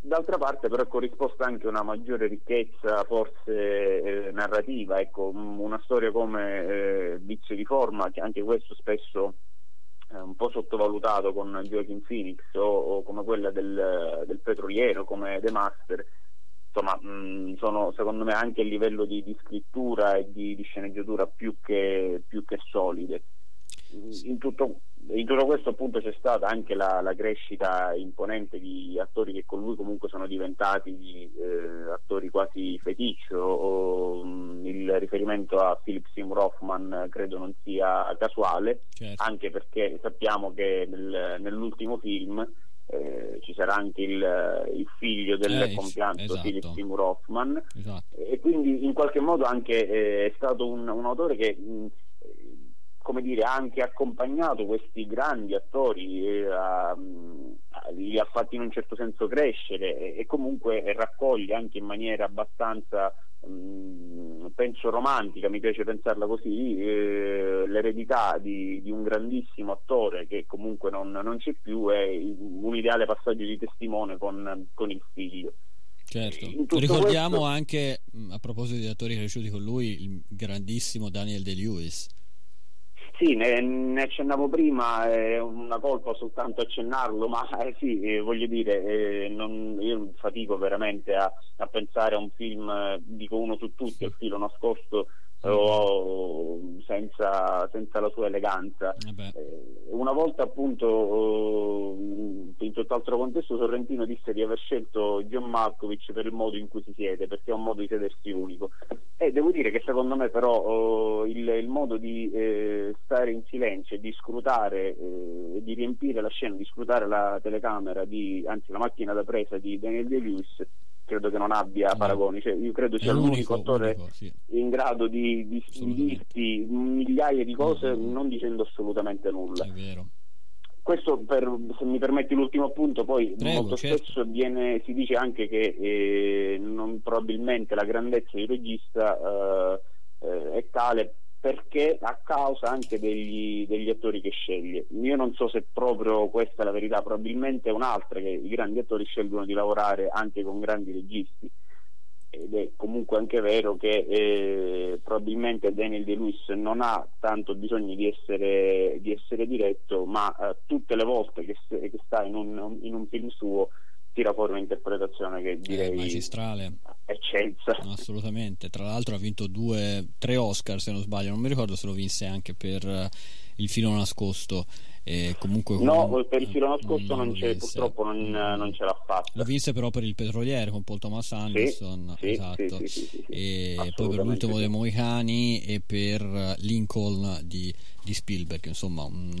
d'altra parte però è corrisposta anche una maggiore ricchezza forse eh, narrativa, ecco, una storia come eh, Vizio di forma, che anche questo spesso è un po' sottovalutato con Joaquin Phoenix o, o come quella del, del petroliero, come The Master insomma mh, sono secondo me anche a livello di, di scrittura e di, di sceneggiatura più che, più che solide. In tutto, in tutto, questo appunto c'è stata anche la, la, crescita imponente di attori che con lui comunque sono diventati eh, attori quasi feticcio o, mh, il riferimento a Philip Seymour Hoffman credo non sia casuale certo. anche perché sappiamo che nel, nell'ultimo film eh, ci sarà anche il, il figlio del eh, compianto esatto. Philip Seymour Hoffman esatto. e quindi in qualche modo anche eh, è stato un, un autore che mh, come dire, ha anche accompagnato questi grandi attori, eh, a, li ha fatti in un certo senso crescere e, e comunque raccoglie anche in maniera abbastanza mh, penso romantica, mi piace pensarla così, eh, l'eredità di, di, un grandissimo attore che comunque non, non, c'è più è un ideale passaggio di testimone con, con il figlio. Certo. Ricordiamo questo... anche, a proposito di attori cresciuti con lui, il grandissimo Daniel De-Lewis sì, ne, ne, accennavo prima, è una colpa soltanto accennarlo, ma eh, sì, eh, voglio dire, eh, non, io fatico veramente a, a, pensare a un film, eh, dico uno su tutti, il filo nascosto o senza, senza, la sua eleganza. Eh, eh una volta appunto eh, in tutt'altro contesto Sorrentino disse di aver scelto John Malkovich per il modo in cui si siede, perché è un modo di sedersi unico. E devo dire che secondo me però il, il, modo di eh, stare in silenzio e di scrutare, eh, di riempire la scena, di scrutare la telecamera, di, anzi la macchina da presa di Daniel De-Lewis credo che non abbia no. paragoni. Cioè, io credo sia l'unico, attore unico, sì. in grado di, di, di dirti migliaia di cose mm. non dicendo assolutamente nulla. È vero. Questo per, se mi permetti l'ultimo appunto, poi Prego, molto certo. spesso viene, si dice anche che eh, non, probabilmente la grandezza del regista eh, eh, è tale perché a causa anche degli, degli, attori che sceglie. Io non so se proprio questa è la verità, probabilmente è un'altra che i grandi attori scelgono di lavorare anche con grandi registi. Ed è comunque anche vero che eh, probabilmente Daniel De Luis non ha tanto bisogno di essere, di essere diretto, ma eh, tutte le volte che, che sta in un, in un film suo tira fuori un'interpretazione che direi magistrale. eccelsa. Assolutamente. Tra l'altro ha vinto due tre Oscar se non sbaglio. Non mi ricordo se lo vinse anche per uh, il filo nascosto. E comunque no con... per il filo nascosto non, non purtroppo non, non, ce l'ha fatta. Lo vinse però per il petroliere con Paul Thomas Anderson sì, esatto. sì, sì, e poi per l'ultimo dei Moicani e per Lincoln di, di Spielberg insomma un,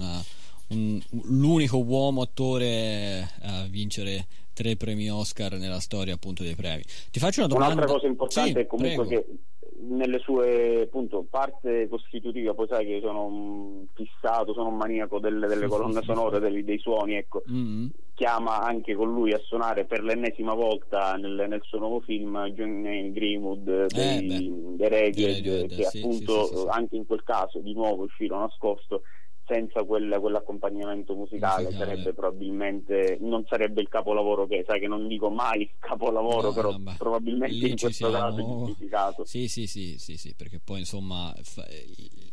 un, l'unico uomo attore a vincere tre premi Oscar nella storia appunto dei premi. Ti faccio una domanda. Un'altra cosa importante sì, è comunque prego. che nelle sue appunto parte costitutiva, poi sai che sono un fissato, sono un maniaco delle, delle colonne sonore, dei, dei suoni, ecco. Mm-hmm. Chiama anche con lui a suonare per l'ennesima volta nel, nel suo nuovo film John Greenwood eh, dei, dei Radiohead, che sì, appunto sì, anche in quel caso di nuovo il filo nascosto senza quel, quell'accompagnamento musicale, musicale, sarebbe probabilmente non sarebbe il capolavoro che sai che non dico mai capolavoro no, però no, probabilmente in questo siamo... caso è giustificato. Sì sì sì sì sì perché poi insomma fa,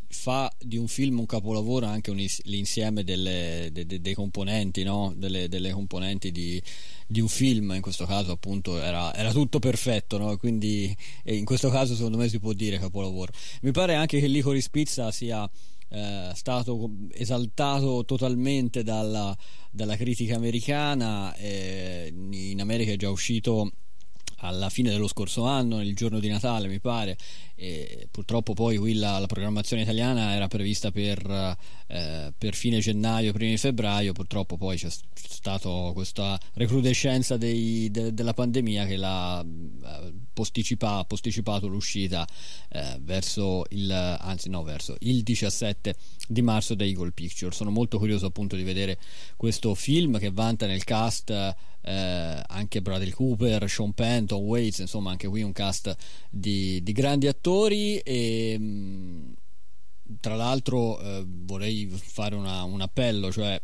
fa di un film un capolavoro anche un, l'insieme delle, de, de, dei componenti no? delle, delle componenti di, di, un film. In questo caso appunto era, era tutto perfetto no? quindi in questo caso secondo me si può dire capolavoro. Mi pare anche che Licorice Pizza sia eh, stato esaltato totalmente dalla, dalla critica americana, eh, in America è già uscito alla fine dello scorso anno, il giorno di Natale mi pare, e purtroppo poi qui la, la programmazione italiana era prevista per, eh, per, fine gennaio, primi febbraio, purtroppo poi c'è stata questa recrudescenza dei, de, della pandemia che l'ha eh, posticipa, posticipato l'uscita eh, verso il, anzi no, verso il 17 di marzo da Eagle Picture. Sono molto curioso appunto di vedere questo film che vanta nel cast eh, anche Bradley Cooper, Sean Penn, Tom Waits, insomma anche qui un cast di, di grandi attori e mh, tra l'altro eh, vorrei fare una, un appello, cioè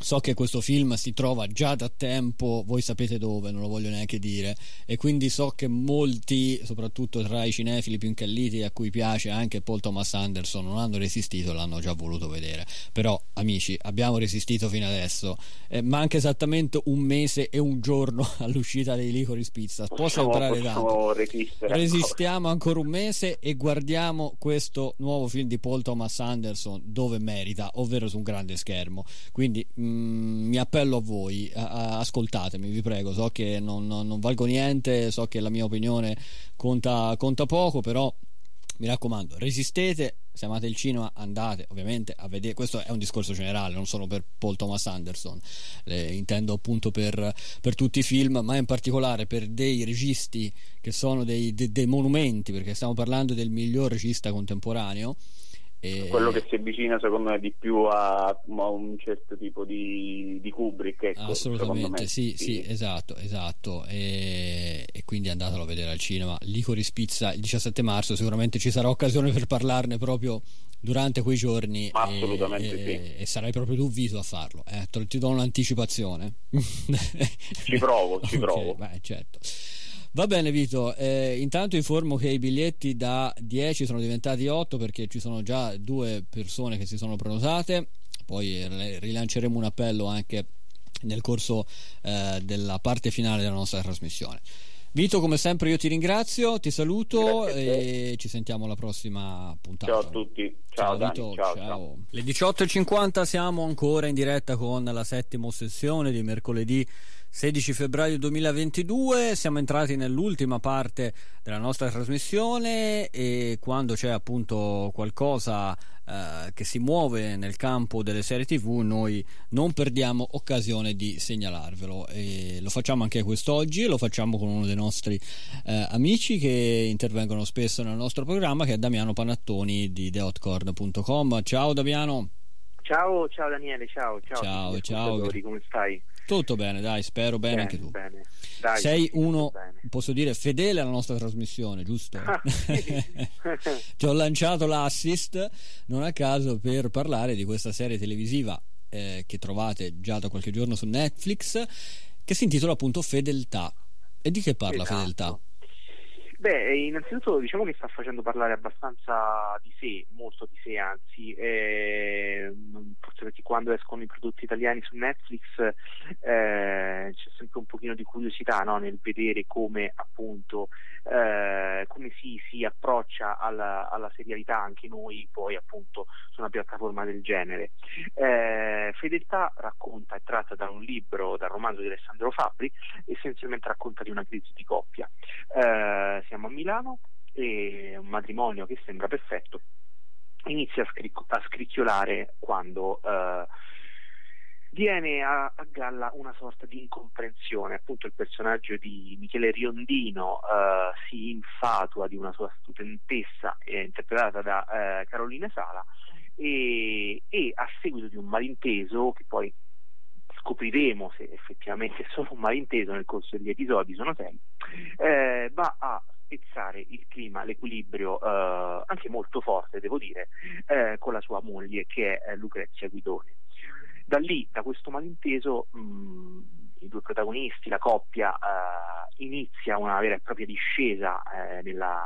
So che questo film si trova già da tempo, voi sapete dove, non lo voglio neanche dire, e quindi so che molti, soprattutto tra i cinefili più incalliti a cui piace anche Paul Thomas Anderson, non hanno resistito, l'hanno già voluto vedere. Però, amici, abbiamo resistito fino adesso. Eh, manca esattamente un mese e un giorno all'uscita dei Licorice Pizza. Può sembrare tanto. Resistiamo ancora un mese e guardiamo questo nuovo film di Paul Thomas Anderson dove merita, ovvero su un grande schermo. Quindi mi appello a voi, ascoltatemi, vi prego. So che non, non, non, valgo niente, so che la mia opinione conta, conta poco, però mi raccomando, resistete, se amate il cinema andate ovviamente a vedere, questo è un discorso generale, non solo per Paul Thomas Anderson, eh, intendo appunto per, per, tutti i film, ma in particolare per dei registi che sono dei, dei, dei monumenti, perché stiamo parlando del miglior regista contemporaneo e... Quello che si avvicina secondo me di più a, a un certo tipo di, di Kubrick. Ecco, Assolutamente, sì, sì, sì, esatto, esatto. E, e, quindi andatelo a vedere al cinema. Licori Spizza il 17 marzo, sicuramente ci sarà occasione per parlarne proprio durante quei giorni. Assolutamente e, sì. E, sarai proprio tu viso a farlo. Eh? Ti do un'anticipazione. ci provo, ci okay, provo. Beh, certo. Va bene Vito, eh, intanto informo che i biglietti da 10 sono diventati 8 perché ci sono già due persone che si sono prenotate, poi rilanceremo un appello anche nel corso eh, della parte finale della nostra trasmissione. Vito, come sempre io ti ringrazio, ti saluto e ci sentiamo alla prossima puntata. Ciao a tutti. Ciao, ciao Vito, ciao, ciao. Le 18.50 siamo ancora in diretta con la settima sessione di mercoledì 16 febbraio 2022, siamo entrati nell'ultima parte della nostra trasmissione e quando c'è appunto qualcosa eh, che si muove nel campo delle serie tv noi non perdiamo occasione di segnalarvelo e lo facciamo anche quest'oggi lo facciamo con uno dei nostri eh, amici che intervengono spesso nel nostro programma che è Damiano Panattoni di theotcord.com. Ciao Damiano. Ciao, ciao Daniele, ciao, ciao. Ciao, ciao. Come stai? Tutto bene, dai, spero bene, bene anche tu. Bene. Dai, Sei uno, bene. posso dire, fedele alla nostra trasmissione, giusto? Ah, Ti ho lanciato l'assist, non a caso, per parlare di questa serie televisiva eh, che trovate già da qualche giorno su Netflix, che si intitola appunto Fedeltà. E di che parla esatto. Fedeltà? Beh, innanzitutto diciamo che sta facendo parlare abbastanza di sé, molto di sé anzi, eh, forse perché quando escono i prodotti italiani su Netflix eh, c'è sempre un pochino di curiosità no? nel vedere come appunto eh, come si, si approccia alla, alla, serialità anche noi poi appunto su una piattaforma del genere. Eh, Fedeltà racconta, è tratta da un libro, dal romanzo di Alessandro Fabri, essenzialmente racconta di una crisi di coppia. Eh, siamo a Milano e un matrimonio che sembra perfetto inizia a, scric- a scricchiolare quando eh, viene a, a, galla una sorta di incomprensione. Appunto il personaggio di Michele Riondino eh, si infatua di una sua studentessa eh, interpretata da eh, Carolina Sala e, e a seguito di un malinteso che poi scopriremo se effettivamente è solo un malinteso nel corso degli episodi, sono sei, eh, va a spezzare il clima, l'equilibrio eh, anche molto forte, devo dire, eh, con la sua moglie che è Lucrezia Guidoni. Da lì, da questo malinteso, mh, mm, i due protagonisti, la coppia, eh, inizia una vera e propria discesa eh, nella,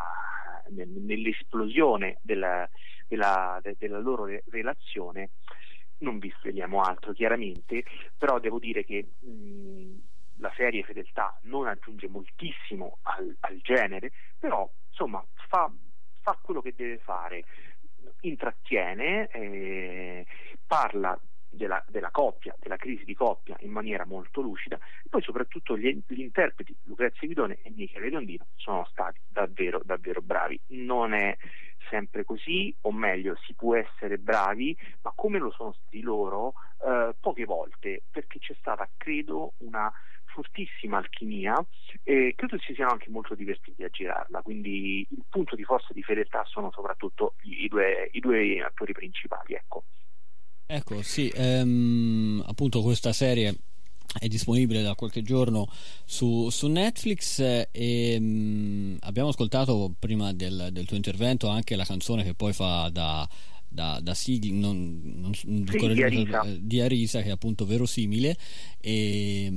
nell'esplosione della, della, de, della loro re- relazione. Non vi sveliamo altro chiaramente, però devo dire che mh, mm, la serie Fedeltà non aggiunge moltissimo al, al genere, però insomma fa, fa, quello che deve fare, intrattiene, eh, parla della, della, coppia, della crisi di coppia in maniera molto lucida. E poi soprattutto gli, gli interpreti Lucrezia Guidone e Michele Riondino sono stati davvero davvero bravi. Non è sempre così o meglio si può essere bravi ma come lo sono stati loro eh, poche volte perché c'è stata credo una fortissima alchimia e credo si siano anche molto divertiti a girarla. Quindi il punto di forza di fedeltà sono soprattutto i, i, due, i due attori principali ecco Ecco, sì, ehm, appunto questa serie è disponibile da qualche giorno su, su Netflix e ehm, abbiamo ascoltato prima del, del, tuo intervento anche la canzone che poi fa da da, da sigli, non, non, sì, di, Arisa. di, Arisa. che è appunto verosimile e,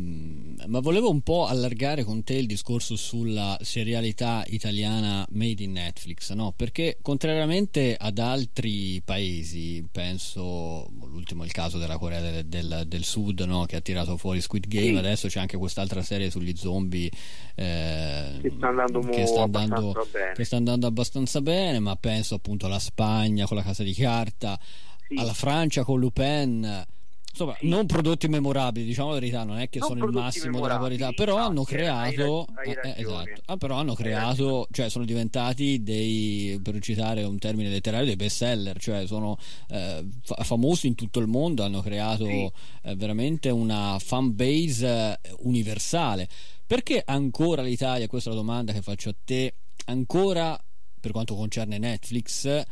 ma volevo un po' allargare con te il discorso sulla serialità italiana made in Netflix no? perché contrariamente ad altri paesi penso l'ultimo è il caso della Corea del, del, del Sud no? che ha tirato fuori Squid Game sì. adesso c'è anche quest'altra serie sugli zombie eh, che sta andando, che sta andando, che sta andando abbastanza bene ma penso appunto alla Spagna con la casa di carta, sì. alla Francia con Lupin, insomma, sì. non prodotti memorabili, diciamo la verità, non è che non sono il massimo della qualità, però no, hanno creato, hai, hai eh, esatto, ah, però hanno creato, cioè sono diventati dei, per citare un termine letterario, dei best seller, cioè sono eh, famosi in tutto il mondo, hanno creato sì. eh, veramente una fan base eh, universale. Perché ancora l'Italia, questa è la domanda che faccio a te, ancora per quanto concerne Netflix,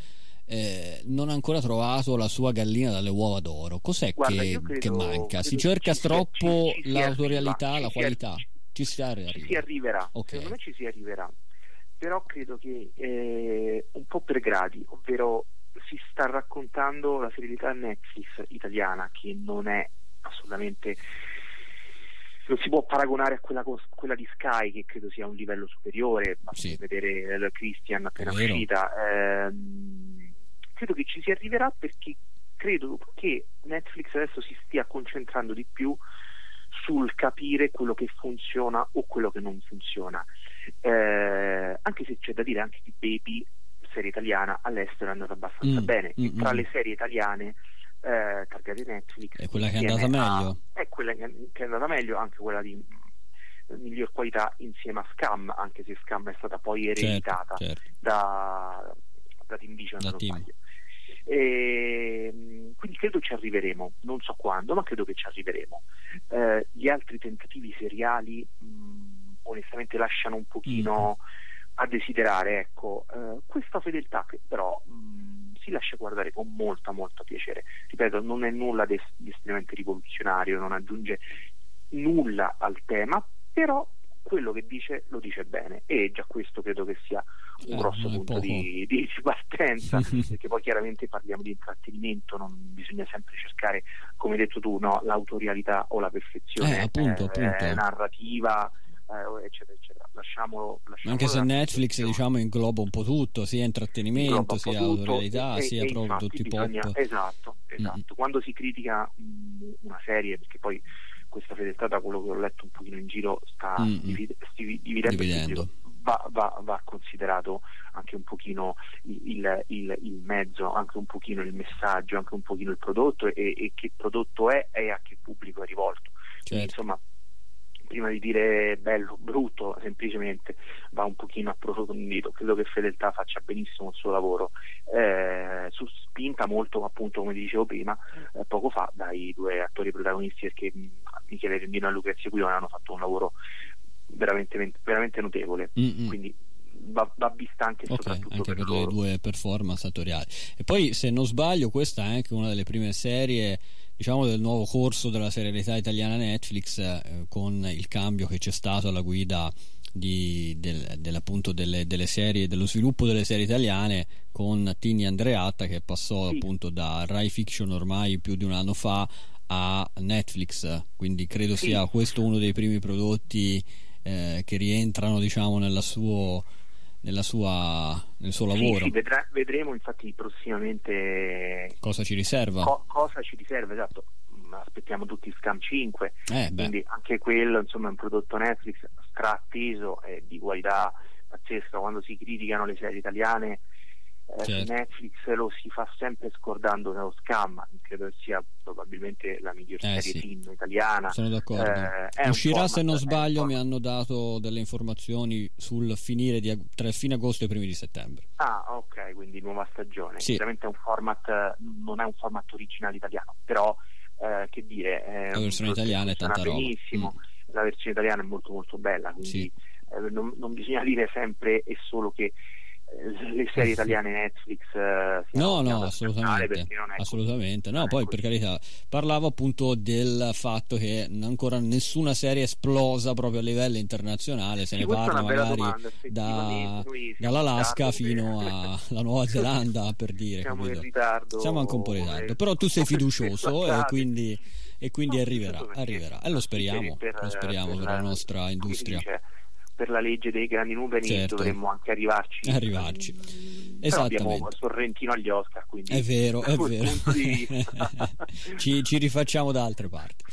eh, non ha ancora trovato la sua gallina dalle uova d'oro. Cos'è Guarda, che, credo, che, manca? Si cerca ci, troppo ci, ci l'autorialità, la qualità? Ci si, arriva. si arriverà. Okay. Secondo me ci si arriverà. Però credo che eh, un po' per gradi, ovvero si sta raccontando la serialità Netflix italiana che non è assolutamente non si può paragonare a quella, quella, di Sky che credo sia un livello superiore basta sì. vedere Christian appena uscita ehm, credo che ci si arriverà perché credo che Netflix adesso si stia concentrando di più sul capire quello che funziona o quello che non funziona eh, anche se c'è da dire anche di Baby serie italiana all'estero è andata abbastanza mm, bene mm, tra mm. le serie italiane eh, targate Netflix. È quella che è andata meglio? è quella che è andata meglio, anche quella di miglior qualità insieme a Scam, anche se Scam è stata poi certo, ereditata certo, certo. da, da Team Vision. Da team. E, ehm, quindi credo ci arriveremo, non so quando, ma credo che ci arriveremo. Eh, gli altri tentativi seriali mh, onestamente lasciano un pochino mm. a desiderare. Ecco, eh, questa fedeltà che però mh, si lascia guardare con molta molta piacere. Ripeto, non è nulla di estremamente rivoluzionario, non aggiunge nulla al tema, però quello che dice lo dice bene e già questo credo che sia un eh, grosso punto di, di, partenza perché poi chiaramente parliamo di intrattenimento non bisogna sempre cercare come hai detto tu no, l'autorialità o la perfezione eh, appunto, eh, appunto. narrativa eh, eccetera, eccetera. Lasciamolo, lasciamolo Anche se Netflix diciamo ingloba un po' tutto, sia intrattenimento, sia autorialità, e, sia e proprio tutti i pop. Esatto, esatto. Mm. Quando si critica mh, una serie, perché poi questa fedeltà da quello che ho letto un pochino in giro sta mm. divid- dividendo, dividendo. Va, va, va, considerato anche un pochino il, il, il, mezzo, anche un pochino il messaggio, anche un pochino il prodotto e, e che prodotto è e a che pubblico è rivolto. Certo. Quindi, insomma, prima di dire bello, brutto, semplicemente va un pochino approfondito. Credo che Fedeltà faccia benissimo il suo lavoro, eh, su spinta molto, appunto, come dicevo prima, eh, poco fa, dai due attori protagonisti, perché mm, Michele Rendino e Lucrezia Guidone hanno fatto un lavoro veramente, veramente notevole. Mm-hmm. Quindi Va, va, vista anche okay, soprattutto anche per, per le due performance attoriali e poi se non sbaglio questa è anche una delle prime serie diciamo del nuovo corso della serialità italiana Netflix eh, con il cambio che c'è stato alla guida di, del, delle, delle, serie, dello sviluppo delle serie italiane con Tini Andreatta che passò sì. appunto da Rai Fiction ormai più di un anno fa a Netflix quindi credo sì. sia questo uno dei primi prodotti eh, che rientrano diciamo nella suo nella sua, nel suo lavoro. Sì, sì vedrà, vedremo infatti prossimamente cosa ci riserva. Co- cosa ci riserva, esatto. Aspettiamo tutti Scam 5, eh, quindi anche quello insomma è un prodotto Netflix straatteso e di qualità pazzesca. Quando si criticano le serie italiane eh, certo. Netflix lo si fa sempre scordando nello scam credo sia probabilmente la miglior eh, serie sì. italiana sono d'accordo eh, uscirà se non sbaglio mi hanno dato delle informazioni sul finire di, tra fine agosto e i primi di settembre ah ok quindi nuova stagione sì. chiaramente è un format non è un format originale italiano però eh, che dire la versione italiana è tanta benissimo mm. la versione italiana è molto molto bella quindi sì. Eh, non, non bisogna dire sempre e solo che le serie italiane Netflix eh, no no assolutamente assolutamente. No poi per carità parlavo appunto del fatto che ancora nessuna serie è esplosa proprio a livello internazionale se sì, ne parla magari domanda, da, dall'Alaska fino alla Nuova Zelanda per dire siamo in ritardo siamo anche un po' in ritardo però tu sei fiducioso e quindi, e quindi no, arriverà arriverà e lo speriamo per, lo speriamo per, per la nostra industria per la legge dei grandi numeri certo. dovremmo anche arrivarci. arrivarci. abbiamo Sorrentino agli Oscar, quindi è vero, è vero. ci, ci, rifacciamo da altre parti.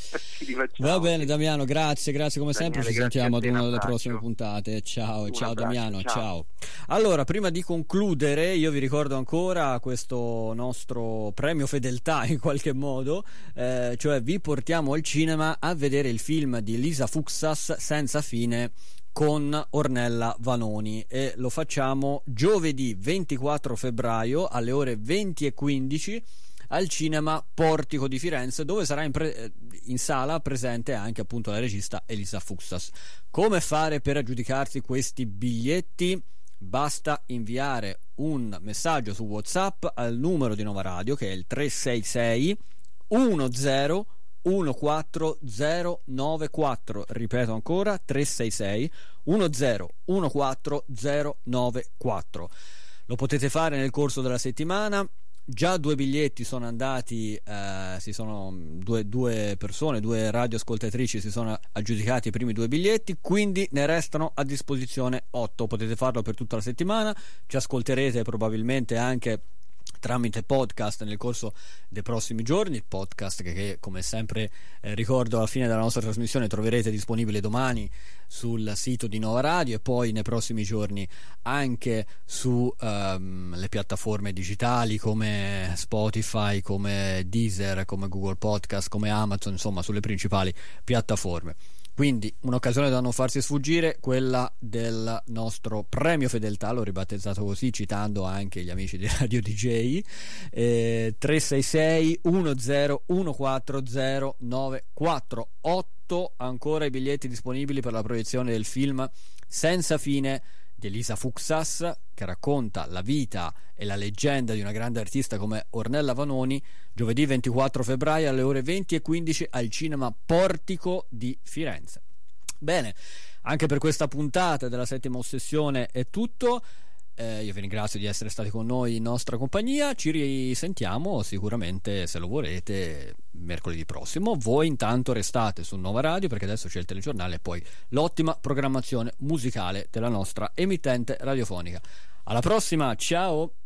Va bene, Damiano, grazie, grazie come Daniele, sempre. Ci sentiamo ad una delle prossime puntate. Ciao, un ciao Damiano, ciao. ciao. Allora, prima di concludere, io vi ricordo ancora questo nostro premio fedeltà in qualche modo, eh, cioè vi portiamo al cinema a vedere il film di Lisa Fuxas senza fine con Ornella Vanoni e lo facciamo giovedì 24 febbraio alle ore 20 e 15 al cinema Portico di Firenze dove sarà in, pre- in, sala presente anche appunto la regista Elisa Fuxas. Come fare per aggiudicarsi questi biglietti? Basta inviare un messaggio su WhatsApp al numero di Nova Radio che è il 366 10 14094 ripeto ancora 366 1014094 lo potete fare nel corso della settimana. Già due biglietti sono andati eh, si sono due, due, persone due radioascoltatrici si sono aggiudicati i primi due biglietti quindi ne restano a disposizione otto. Potete farlo per tutta la settimana. Ci ascolterete probabilmente anche tramite podcast nel corso dei prossimi giorni, podcast che, che come sempre eh, ricordo alla fine della nostra trasmissione troverete disponibile domani sul sito di Nova Radio e poi nei prossimi giorni anche sulle ehm, um, piattaforme digitali come Spotify, come Deezer, come Google Podcast, come Amazon, insomma sulle principali piattaforme. Quindi un'occasione da non farsi sfuggire, quella del nostro premio fedeltà, l'ho ribattezzato così citando anche gli amici di Radio DJ, eh, 366 10140948 8 ancora i biglietti disponibili per la proiezione del film Senza fine di Elisa Fuxas che racconta la vita e la leggenda di una grande artista come Ornella Vanoni giovedì 24 febbraio alle ore 20 e 15 al cinema Portico di Firenze. Bene, anche per questa puntata della settima ossessione è tutto. Eh, io vi ringrazio di essere stati con noi in nostra compagnia. Ci risentiamo sicuramente, se lo volete, mercoledì prossimo. Voi intanto restate su Nova Radio perché adesso c'è il telegiornale e poi l'ottima programmazione musicale della nostra emittente radiofonica. Alla prossima, ciao!